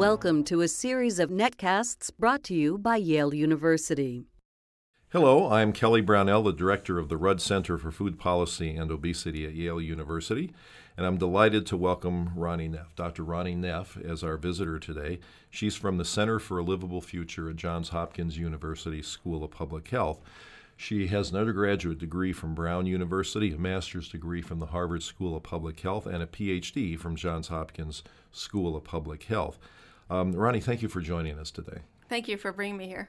Welcome to a series of netcasts brought to you by Yale University. Hello, I'm Kelly Brownell, the director of the Rudd Center for Food Policy and Obesity at Yale University, and I'm delighted to welcome Roni Neff, Dr. Roni Neff, as our visitor today. She's from the Center for a Livable Future at Johns Hopkins University School of Public Health. She has an undergraduate degree from Brown University, a master's degree from the Harvard School of Public Health, and a PhD from Johns Hopkins School of Public Health. Um, Roni, thank you for joining us today. Thank you for bringing me here.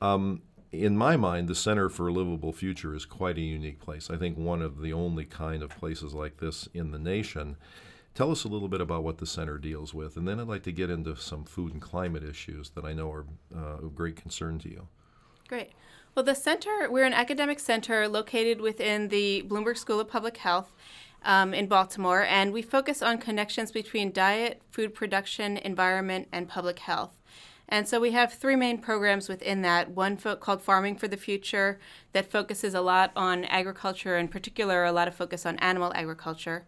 Um, in my mind, the Center for a Livable Future is quite a unique place. I think one of the only kind of places like this in the nation. Tell us a little bit about what the center deals with, and then I'd like to get into some food and climate issues that I know are uh, of great concern to you. Great. Well, the center, we're an academic center located within the Bloomberg School of Public Health um, in Baltimore, and we focus on connections between diet, food production, environment, and public health. And so we have three main programs within that. One fo- called Farming for the Future that focuses a lot on agriculture, in particular, a lot of focus on animal agriculture.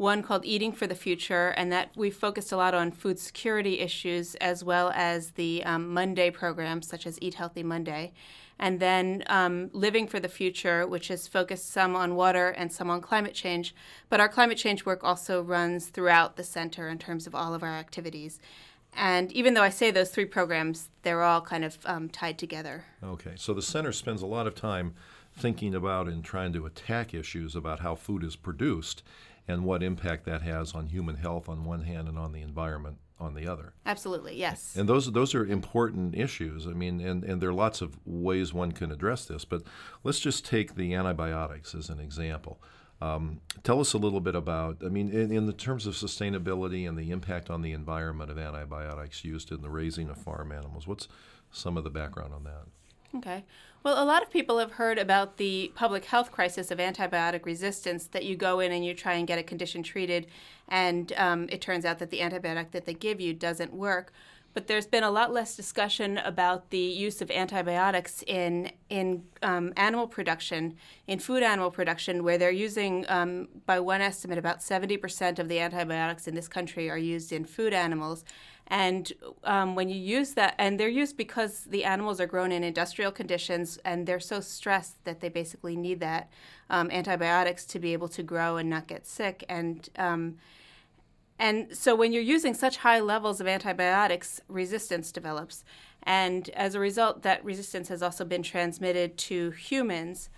One called Eating for the Future, and that we focused a lot on food security issues as well as the um, Monday programs, such as Eat Healthy Monday. And then um, Living for the Future, which is focused some on water and some on climate change. But our climate change work also runs throughout the center in terms of all of our activities. And even though I say those three programs, they're all kind of um, tied together. Okay, so the center spends a lot of time thinking about and trying to attack issues about how food is produced and what impact that has on human health on one hand and on the environment on the other. Absolutely, yes. And those those are important issues. I mean, and, and there are lots of ways one can address this, but let's just take the antibiotics as an example. Um, tell us a little bit about, I mean, in, in the terms of sustainability and the impact on the environment of antibiotics used in the raising of farm animals. What's some of the background on that? Okay. Well, a lot of people have heard about the public health crisis of antibiotic resistance that you go in and you try and get a condition treated, and um, it turns out that the antibiotic that they give you doesn't work but there's been a lot less discussion about the use of antibiotics in in um, animal production, in food animal production, where they're using, um, by one estimate, about 70% of the antibiotics in this country are used in food animals. And um, when you use that, and they're used because the animals are grown in industrial conditions and they're so stressed that they basically need that um, antibiotics to be able to grow and not get sick. And um, and so when you're using such high levels of antibiotics, resistance develops. And as a result, that resistance has also been transmitted to humans.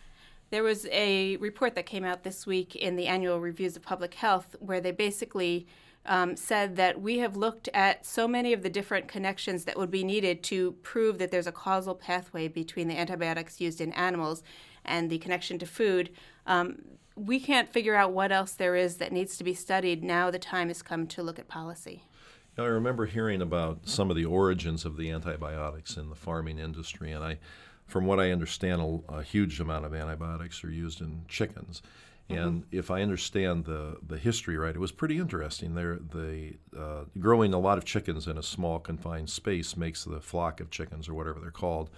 There was a report that came out this week in the annual reviews of public health where they basically um, said that we have looked at so many of the different connections that would be needed to prove that there's a causal pathway between the antibiotics used in animals and the connection to food. Um, we can't figure out what else there is that needs to be studied. Now the time has come to look at policy. I remember hearing about some of the origins of the antibiotics in the farming industry, and I, from what I understand, a, a huge amount of antibiotics are used in chickens. Mm-hmm. And if I understand the, the history right, it was pretty interesting. They're, they uh, growing a lot of chickens in a small confined space makes the flock of chickens or whatever they're called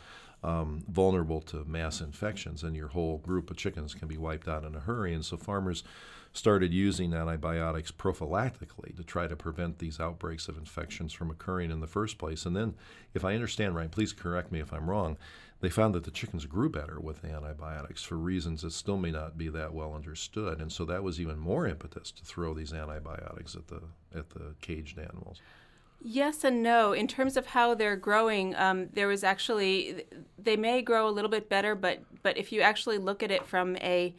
um, vulnerable to mass infections, and your whole group of chickens can be wiped out in a hurry. And so farmers started using antibiotics prophylactically to try to prevent these outbreaks of infections from occurring in the first place. And then, if I understand right, please correct me if I'm wrong, they found that the chickens grew better with the antibiotics for reasons that still may not be that well understood. And so that was even more impetus to throw these antibiotics at the at the caged animals. Yes and no. In terms of how they're growing, um, there was actually they may grow a little bit better, but but if you actually look at it from a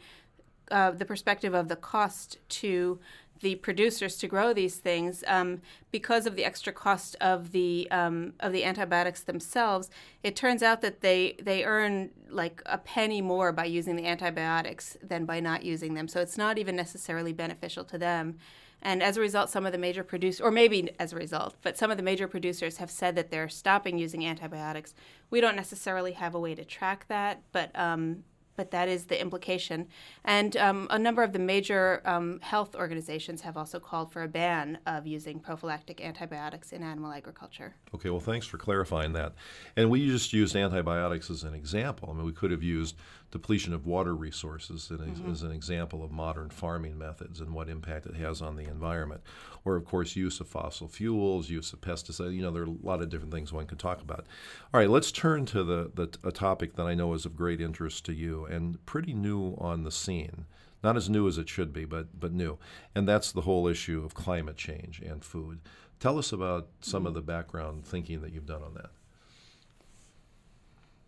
uh, the perspective of the cost to the producers to grow these things, um, because of the extra cost of the um, of the antibiotics themselves, it turns out that they they earn like a penny more by using the antibiotics than by not using them. So it's not even necessarily beneficial to them. And as a result, some of the major producers, or maybe as a result, but some of the major producers have said that they're stopping using antibiotics. We don't necessarily have a way to track that, but um, but that is the implication. And um, a number of the major um, health organizations have also called for a ban of using prophylactic antibiotics in animal agriculture. Okay, well, thanks for clarifying that. And we just used antibiotics as an example. I mean, we could have used depletion of water resources mm-hmm. as an example of modern farming methods and what impact it has on the environment. Or, of course, use of fossil fuels, use of pesticides. You know, there are a lot of different things one could talk about. All right, let's turn to the, the a topic that I know is of great interest to you and pretty new on the scene. Not as new as it should be, but, but new. And that's the whole issue of climate change and food. Tell us about some of the background thinking that you've done on that.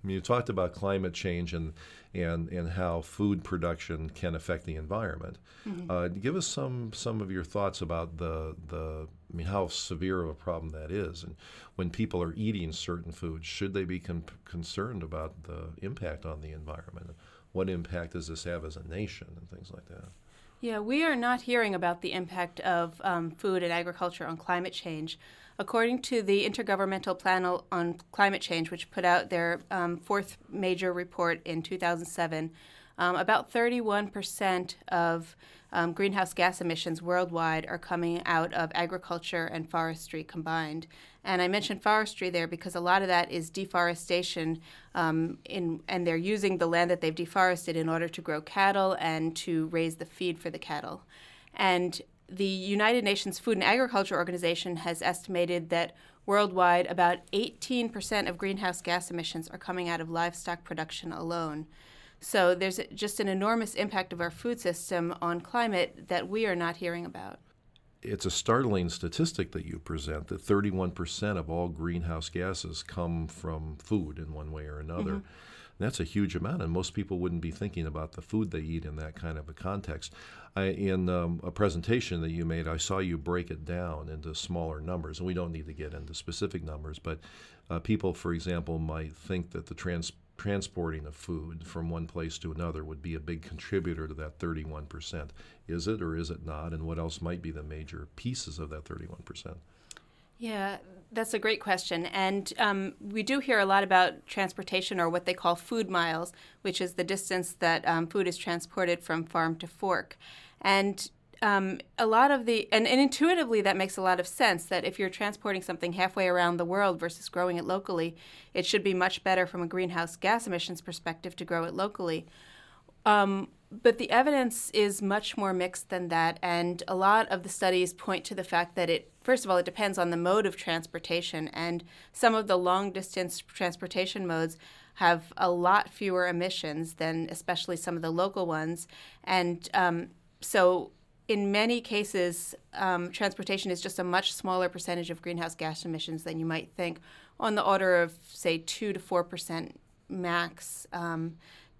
Mean, you talked about climate change and, and, and how food production can affect the environment. Mm-hmm. Uh, give us some, some of your thoughts about the, the I mean, how severe of a problem that is. And when people are eating certain foods, should they be con- concerned about the impact on the environment? What impact does this have as a nation and things like that? Yeah, we are not hearing about the impact of um, food and agriculture on climate change. According to the Intergovernmental Panel on Climate Change, which put out their um, fourth major report in 2007, um, about 31% of um, greenhouse gas emissions worldwide are coming out of agriculture and forestry combined. And I mentioned forestry there because a lot of that is deforestation, um, in, and they're using the land that they've deforested in order to grow cattle and to raise the feed for the cattle. And the United Nations Food and Agriculture Organization has estimated that worldwide about 18% of greenhouse gas emissions are coming out of livestock production alone. So there's just an enormous impact of our food system on climate that we are not hearing about. It's a startling statistic that you present that 31% of all greenhouse gases come from food in one way or another. Mm-hmm. That's a huge amount, and most people wouldn't be thinking about the food they eat in that kind of a context. I, in um, a presentation that you made, I saw you break it down into smaller numbers, and we don't need to get into specific numbers, but uh, people, for example, might think that the trans- transporting of food from one place to another would be a big contributor to that 31%. Is it or is it not? And what else might be the major pieces of that 31%? Yeah, that's a great question. And um, we do hear a lot about transportation or what they call food miles, which is the distance that um, food is transported from farm to fork. And um, a lot of the, and, and, intuitively, that makes a lot of sense that if you're transporting something halfway around the world versus growing it locally, it should be much better from a greenhouse gas emissions perspective to grow it locally. Um, but the evidence is much more mixed than that, and a lot of the studies point to the fact that it, first of all, it depends on the mode of transportation, and some of the long distance transportation modes have a lot fewer emissions than, especially some of the local ones, and um, so in many cases, um, transportation is just a much smaller percentage of greenhouse gas emissions than you might think, on the order of say two to four percent max. Um,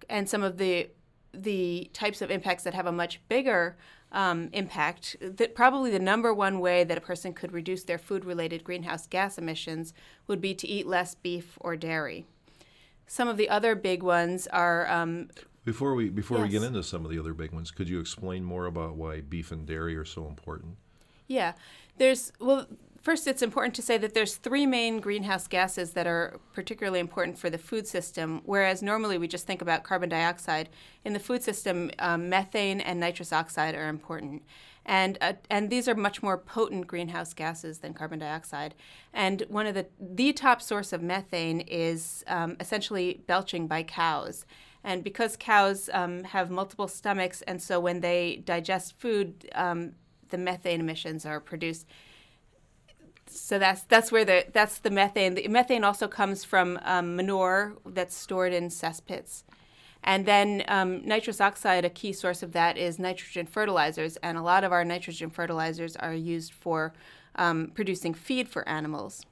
and some of the the types of impacts that have a much bigger um, impact, that probably the number one way that a person could reduce their food related greenhouse gas emissions would be to eat less beef or dairy. Some of the other big ones are. Um, before we before yes. we get into some of the other big ones, could you explain more about why beef and dairy are so important? Yeah, there's well, First, it's important to say that there's three main greenhouse gases that are particularly important for the food system, whereas normally we just think about carbon dioxide. In the food system, um, methane and nitrous oxide are important. And, uh, and these are much more potent greenhouse gases than carbon dioxide. And one of the, the top source of methane is um, essentially belching by cows. And because cows um, have multiple stomachs, and so when they digest food, um, the methane emissions are produced so that's that's where the that's the methane. The methane also comes from um, manure that's stored in cesspits, and then um, nitrous oxide. A key source of that is nitrogen fertilizers, and a lot of our nitrogen fertilizers are used for um, producing feed for animals.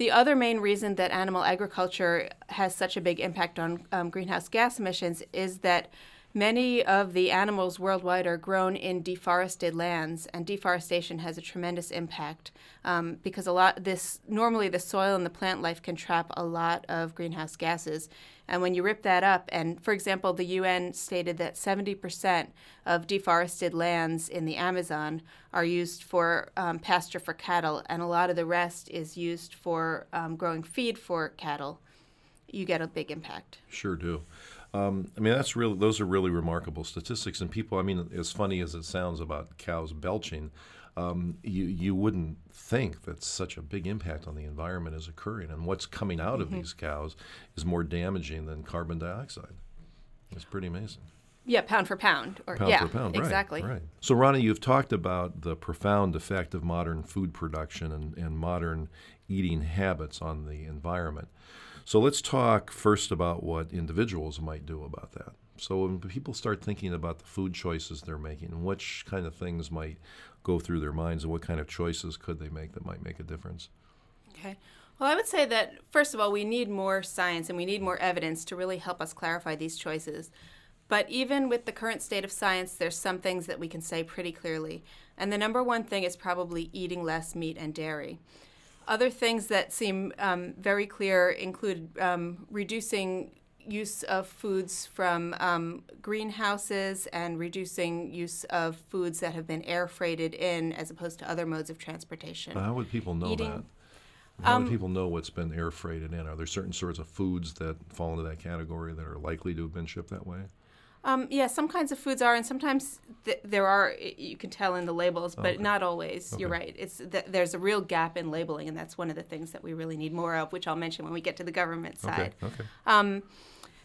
The other main reason that animal agriculture has such a big impact on um, greenhouse gas emissions is that Many of the animals worldwide are grown in deforested lands, and deforestation has a tremendous impact um, because a lot this normally the soil and the plant life can trap a lot of greenhouse gases, and when you rip that up, and for example, the UN stated that 70% of deforested lands in the Amazon are used for um, pasture for cattle, and a lot of the rest is used for um, growing feed for cattle. You get a big impact. Sure do. Um, I mean, that's really those are really remarkable statistics. And people, I mean, as funny as it sounds about cows belching, um, you you wouldn't think that such a big impact on the environment is occurring, and what's coming out Mm-hmm. of these cows is more damaging than carbon dioxide. It's pretty amazing. Yeah, pound for pound, or Pound yeah, for pound, right, exactly. Right. So, Roni, you've talked about the profound effect of modern food production and, and modern eating habits on the environment. So, let's talk first about what individuals might do about that. So, when people start thinking about the food choices they're making, and which kind of things might go through their minds, and what kind of choices could they make that might make a difference? Okay. Well, I would say that first of all, we need more science and we need more evidence to really help us clarify these choices. But even with the current state of science, there's some things that we can say pretty clearly. And the number one thing is probably eating less meat and dairy. Other things that seem um, very clear include um, reducing use of foods from um, greenhouses and reducing use of foods that have been air freighted in as opposed to other modes of transportation. How would people know Eating- that? How would people know what's been air freighted in? Are there certain sorts of foods that fall into that category that are likely to have been shipped that way? Um, yeah, some kinds of foods are, and sometimes th- there are. You can tell in the labels, but Okay. not always. You're right. It's th- there's a real gap in labeling, and that's one of the things that we really need more of, which I'll mention when we get to the government side. Okay. Okay. Um,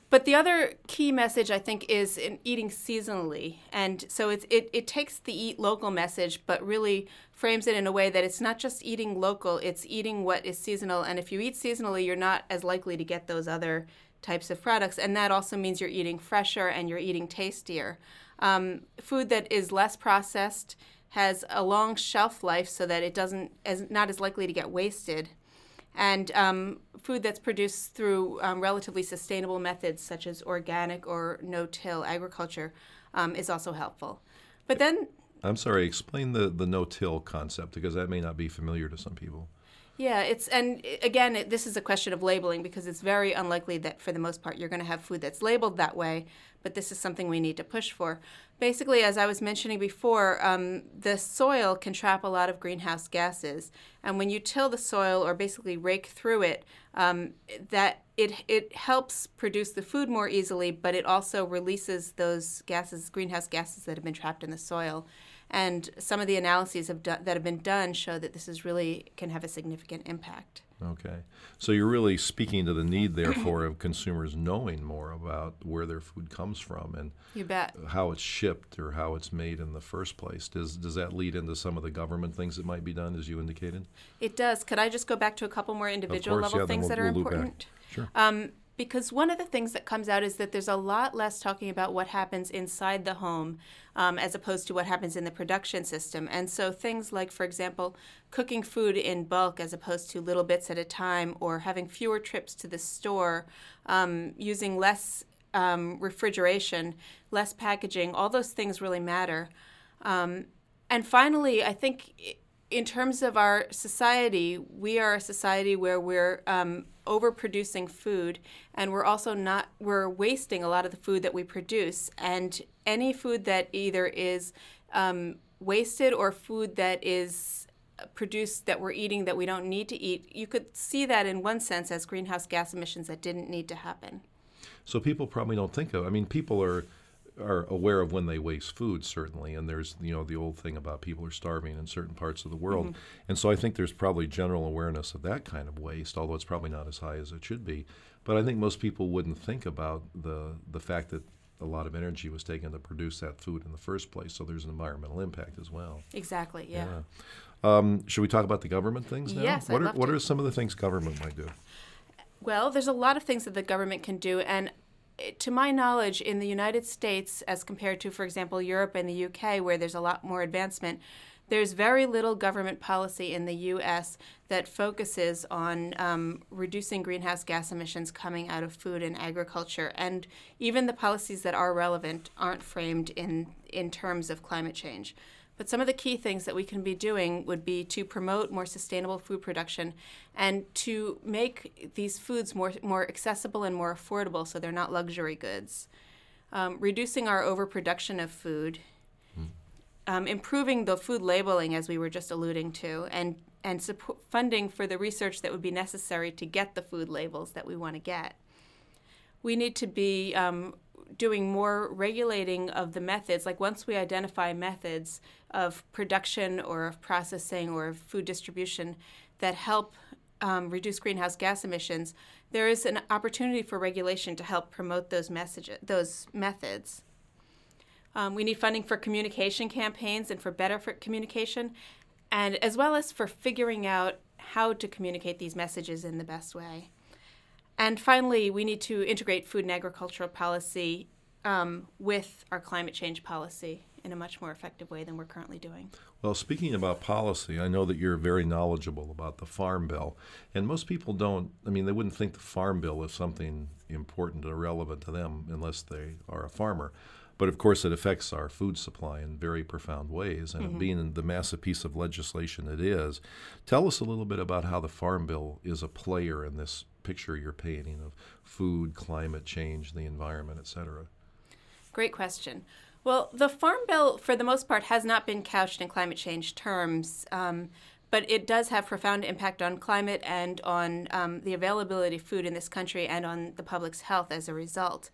but the other key message I think is in eating seasonally, and so it's, it it takes the eat local message, but really frames it in a way that it's not just eating local; it's eating what is seasonal. And if you eat seasonally, you're not as likely to get those other types of products, and that also means you're eating fresher and you're eating tastier. Um, food that is less processed has a long shelf life, so that it doesn't as not as likely to get wasted and um, food that's produced through um, relatively sustainable methods such as organic or no-till agriculture um, is also helpful. But then, I'm sorry, explain the, the no-till concept because that may not be familiar to some people. Yeah, it's and again, it, this is a question of labeling because it's very unlikely that for the most part you're going to have food that's labeled that way. But this is something we need to push for. Basically, as I was mentioning before, um, the soil can trap a lot of greenhouse gases, and when you till the soil or basically rake through it, um, that it it helps produce the food more easily, but it also releases those gases, greenhouse gases that have been trapped in the soil. And some of the analyses have do- that have been done show that this is really can have a significant impact. Okay. So you're really speaking to the need, therefore, of consumers knowing more about where their food comes from and You bet. how it's shipped or how it's made in the first place. Does, does that lead into some of the government things that might be done, as you indicated? It does. Could I just go back to a couple more individual course, level yeah, things we'll- that are we'll important? Sure. Um, because one of the things that comes out is that there's a lot less talking about what happens inside the home um, as opposed to what happens in the production system. And so things like, for example, cooking food in bulk as opposed to little bits at a time, or having fewer trips to the store, um, using less um, refrigeration, less packaging, all those things really matter. Um, and finally, I think in terms of our society, we are a society where we're um, overproducing food, and we're also not we're wasting a lot of the food that we produce. And any food that either is um, wasted or food that is produced that we're eating that we don't need to eat, you could see that in one sense as greenhouse gas emissions that didn't need to happen. So people probably don't think of. I mean, people are are aware of when they waste food, certainly, and there's you know the old thing about people are starving in certain parts of the world, Mm-hmm. and so I think there's probably general awareness of that kind of waste, although it's probably not as high as it should be. But I think most people wouldn't think about the the fact that a lot of energy was taken to produce that food in the first place. So there's an environmental impact as well. Exactly. Yeah. Um, should we talk about the government things now? Yes, What I'd are love what to. are some of the things government might do? Well, there's a lot of things that the government can do, and to my knowledge, in the United States, as compared to, for example, Europe and the UK, where there's a lot more advancement, there's very little government policy in the U.S. that focuses on um, reducing greenhouse gas emissions coming out of food and agriculture, and even the policies that are relevant aren't framed in in terms of climate change. But some of the key things that we can be doing would be to promote more sustainable food production and to make these foods more, more accessible and more affordable so they're not luxury goods. Um, reducing our overproduction of food, um, improving the food labeling, as we were just alluding to, and, and support, funding for the research that would be necessary to get the food labels that we want to get. We need to be um, doing more regulating of the methods. Like once we identify methods of production or of processing or of food distribution that help um, reduce greenhouse gas emissions, there is an opportunity for regulation to help promote those messages, those methods. Um, we need funding for communication campaigns and for better for communication, and as well as for figuring out how to communicate these messages in the best way. And finally, we need to integrate food and agricultural policy um, with our climate change policy in a much more effective way than we're currently doing. Well, speaking about policy, I know that you're very knowledgeable about the Farm Bill, and most people don't. I mean, they wouldn't think the Farm Bill is something important or relevant to them unless they are a farmer. But of course, it affects our food supply in very profound ways. And mm-hmm. being the massive piece of legislation it is, tell us a little bit about how the Farm Bill is a player in this picture you're painting of food, climate change, the environment, et cetera. Great question. Well, the Farm Bill, for the most part, has not been couched in climate change terms. Um, but it does have profound impact on climate and on um, the availability of food in this country and on the public's health as a result.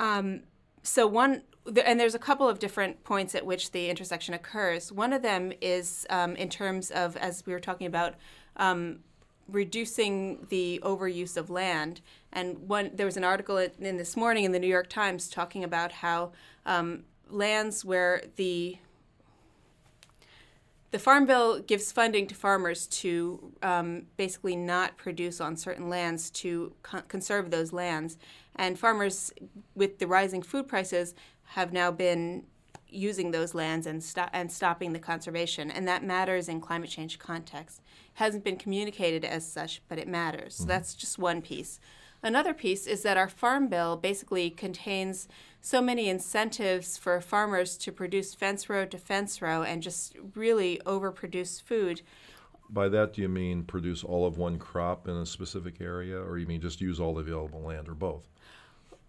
Um, so one and there's a couple of different points at which the intersection occurs. One of them is um, in terms of, as we were talking about, um, reducing the overuse of land. And one there was an article in this morning in the New York Times talking about how um, lands where the the Farm Bill gives funding to farmers to um, basically not produce on certain lands to co- conserve those lands. And farmers, with the rising food prices, have now been using those lands and, sto- and stopping the conservation. And that matters in climate change context. Hasn't been communicated as such, but it matters. Mm-hmm. So that's just one piece. Another piece is that our farm bill basically contains so many incentives for farmers to produce fence row to fence row and just really overproduce food. By that, do you mean produce all of one crop in a specific area, or you mean just use all the available land, or both?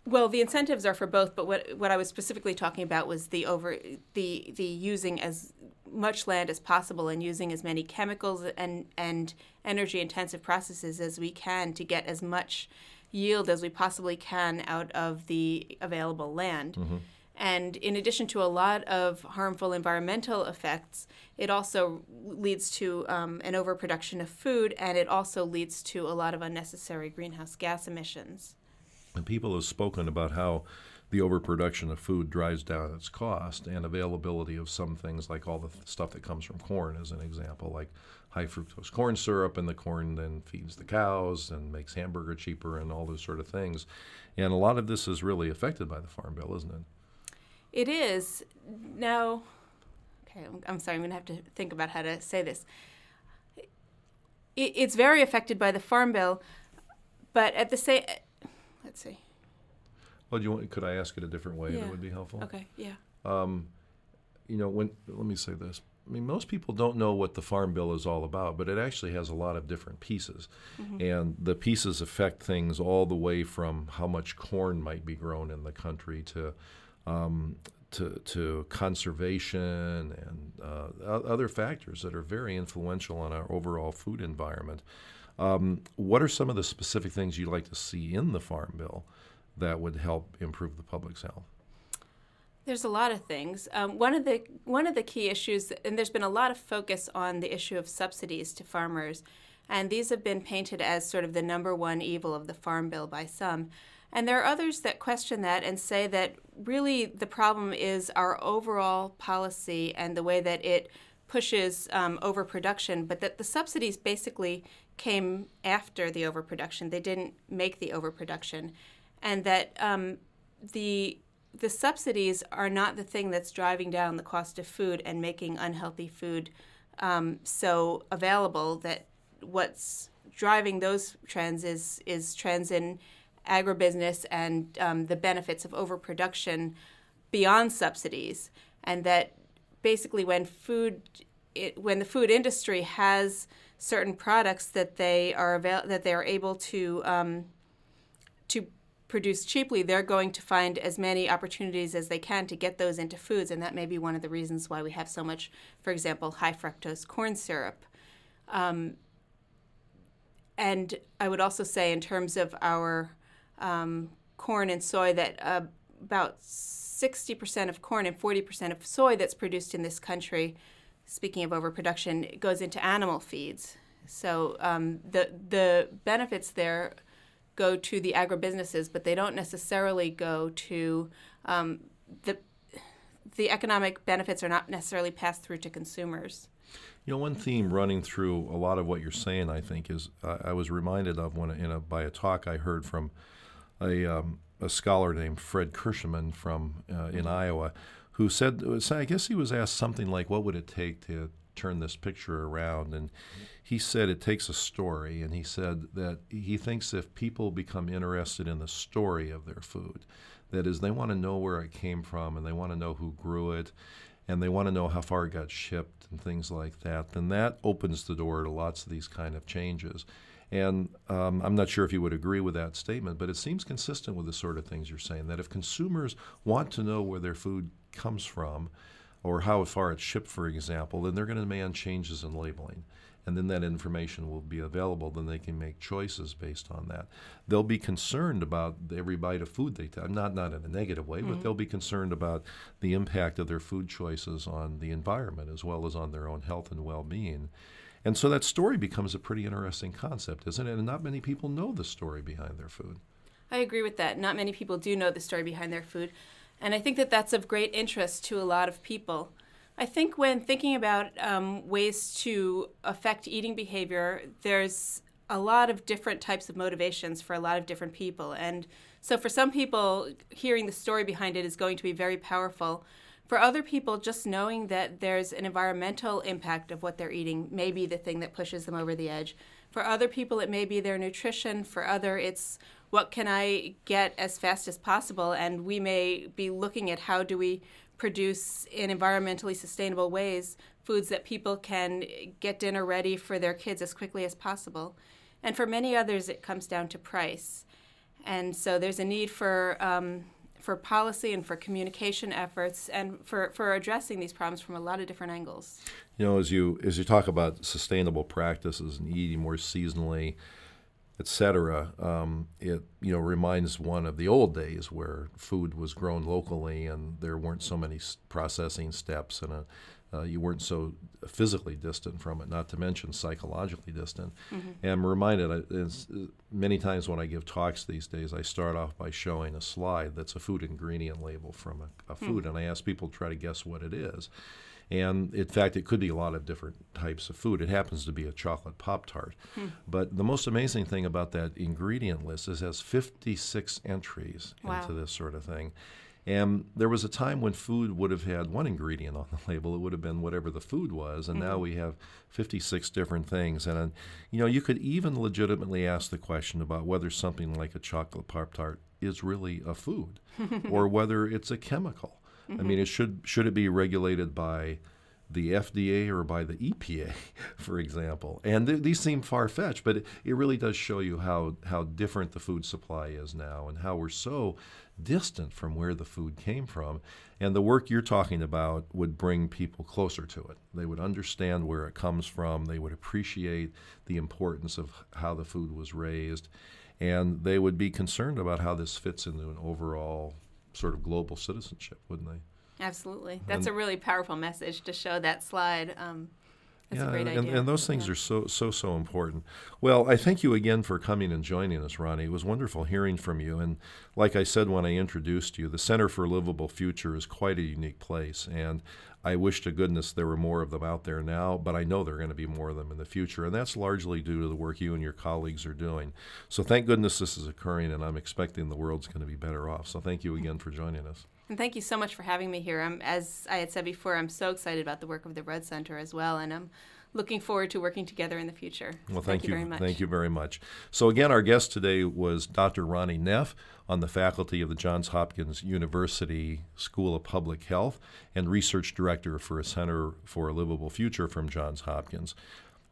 Well, the incentives are for both, but what what I was specifically talking about was the over the the using as much land as possible and using as many chemicals and and energy intensive processes as we can to get as much yield as we possibly can out of the available land. Mm-hmm. And in addition to a lot of harmful environmental effects, it also leads to um, an overproduction of food and it also leads to a lot of unnecessary greenhouse gas emissions. And people have spoken about how the overproduction of food drives down its cost and availability of some things like all the th- stuff that comes from corn as an example like high fructose corn syrup and the corn then feeds the cows and makes hamburger cheaper and all those sort of things. And a lot of this is really affected by the farm bill isn't it? It is. Now okay i'm sorry i'm going to have to think about how to say this. It's very affected by the farm bill but at the same Let's see. Well, do you want, could I ask it a different way? Yeah. That would be helpful. Okay. Yeah. Um, you know, when let me say this. I mean, most people don't know what the Farm Bill is all about, but it actually has a lot of different pieces. Mm-hmm. And the pieces affect things all the way from how much corn might be grown in the country to um, to, to conservation and uh, other factors that are very influential on our overall food environment. Um, what are some of the specific things you'd like to see in the Farm Bill that would help improve the public's health? There's a lot of things. Um, one of the one of the key issues, and there's been a lot of focus on the issue of subsidies to farmers, and these have been painted as sort of the number one evil of the Farm Bill by some. And there are others that question that and say that really the problem is our overall policy and the way that it pushes um, overproduction, but that the subsidies basically came after the overproduction. They didn't make the overproduction, and that um, the the subsidies are not the thing that's driving down the cost of food and making unhealthy food um, so available. That what's driving those trends is is trends in agribusiness and um, the benefits of overproduction beyond subsidies, and that basically when food it, when the food industry has certain products that they are avail- that they are able to um, to produce cheaply, they're going to find as many opportunities as they can to get those into foods, and that may be one of the reasons why we have so much, for example, high fructose corn syrup. Um, and I would also say, in terms of our um, corn and soy that uh, about 60% of corn and 40% of soy that's produced in this country, speaking of overproduction, goes into animal feeds. So um, the the benefits there go to the agribusinesses, but they don't necessarily go to um, the the economic benefits are not necessarily passed through to consumers. You know, one theme running through a lot of what you're saying, I think, is uh, I was reminded of when in a, by a talk I heard from a, um, a scholar named Fred Kirschenmann from uh, in mm-hmm. Iowa, who said, I guess he was asked something like, "What would it take to turn this picture around?" And he said it takes a story, and he said that he thinks if people become interested in the story of their food, that is, they want to know where it came from, and they want to know who grew it, and they want to know how far it got shipped and things like that, then that opens the door to lots of these kind of changes. And um, I'm not sure if you would agree with that statement, but it seems consistent with the sort of things you're saying that if consumers want to know where their food comes from or how far it's shipped, for example, then they're going to demand changes in labeling and then that information will be available. Then they can make choices based on that. They'll be concerned about every bite of food they take, not not in a negative way, mm-hmm. but they'll be concerned about the impact of their food choices on the environment as well as on their own health and well-being. And so that story becomes a pretty interesting concept, isn't it? And not many people know the story behind their food. I agree with that. Not many people do know the story behind their food. And I think that that's of great interest to a lot of people. I think when thinking about um, ways to affect eating behavior, there's a lot of different types of motivations for a lot of different people. And so for some people, hearing the story behind it is going to be very powerful. For other people, just knowing that there's an environmental impact of what they're eating may be the thing that pushes them over the edge. For other people, it may be their nutrition. For other, it's what can I get as fast as possible. And we may be looking at how do we produce in environmentally sustainable ways foods that people can get dinner ready for their kids as quickly as possible. And for many others, it comes down to price. And so there's a need for, um, for policy and for communication efforts and for, for addressing these problems from a lot of different angles. You know, as you, as you talk about sustainable practices and eating more seasonally, etc. Um, it you know reminds one of the old days where food was grown locally and there weren't so many processing steps and a, uh, you weren't so physically distant from it, not to mention psychologically distant. Mm-hmm. And I'm reminded, uh, many times when I give talks these days, I start off by showing a slide that's a food ingredient label from a, a food, mm. and I ask people to try to guess what it is. And in fact, it could be a lot of different types of food. It happens to be a chocolate Pop Tart. Hmm. But the most amazing thing about that ingredient list is it has 56 entries wow. into this sort of thing. And there was a time when food would have had one ingredient on the label. It would have been whatever the food was. And mm-hmm. now we have 56 different things. And, uh, you know, you could even legitimately ask the question about whether something like a chocolate Pop Tart is really a food or whether it's a chemical. Mm-hmm. I mean, it should should it be regulated by the FDA or by the EPA, for example? And th- these seem far fetched, but it, it really does show you how how different the food supply is now, and how we're so distant from where the food came from. And the work you're talking about would bring people closer to it. They would understand where it comes from. They would appreciate the importance of how the food was raised. And they would be concerned about how this fits into an overall sort of global citizenship, wouldn't they? Absolutely. That's and, a really powerful message to show that slide. Um, that's yeah, a great and, idea. and those things yeah. are so so so important. Well, I thank you again for coming and joining us, Roni. It was wonderful hearing from you. And like I said when I introduced you, the Center for Livable Future is quite a unique place. And I wish to goodness there were more of them out there now, but I know there are going to be more of them in the future. And that's largely due to the work you and your colleagues are doing. So thank goodness this is occurring, and I'm expecting the world's going to be better off. So thank you again for joining us. And thank you so much for having me here. I'm, as I had said before, I'm so excited about the work of the Rudd Center as well, and I'm looking forward to working together in the future. Well, thank, thank you, you, very much. Thank you very much. So again, our guest today was Dr. Roni Neff on the faculty of the Johns Hopkins University School of Public Health and research director for a Center for a Livable Future from Johns Hopkins.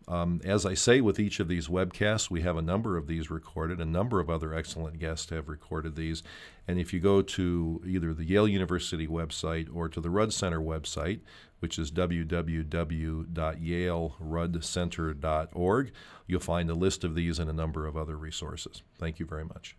Um, as I say with each of these webcasts, we have a number of these recorded. A number of other excellent guests have recorded these. And if you go to either the Yale University website or to the Rudd Center website, which is www.yaleruddcenter.org, you'll find a list of these and a number of other resources. Thank you very much.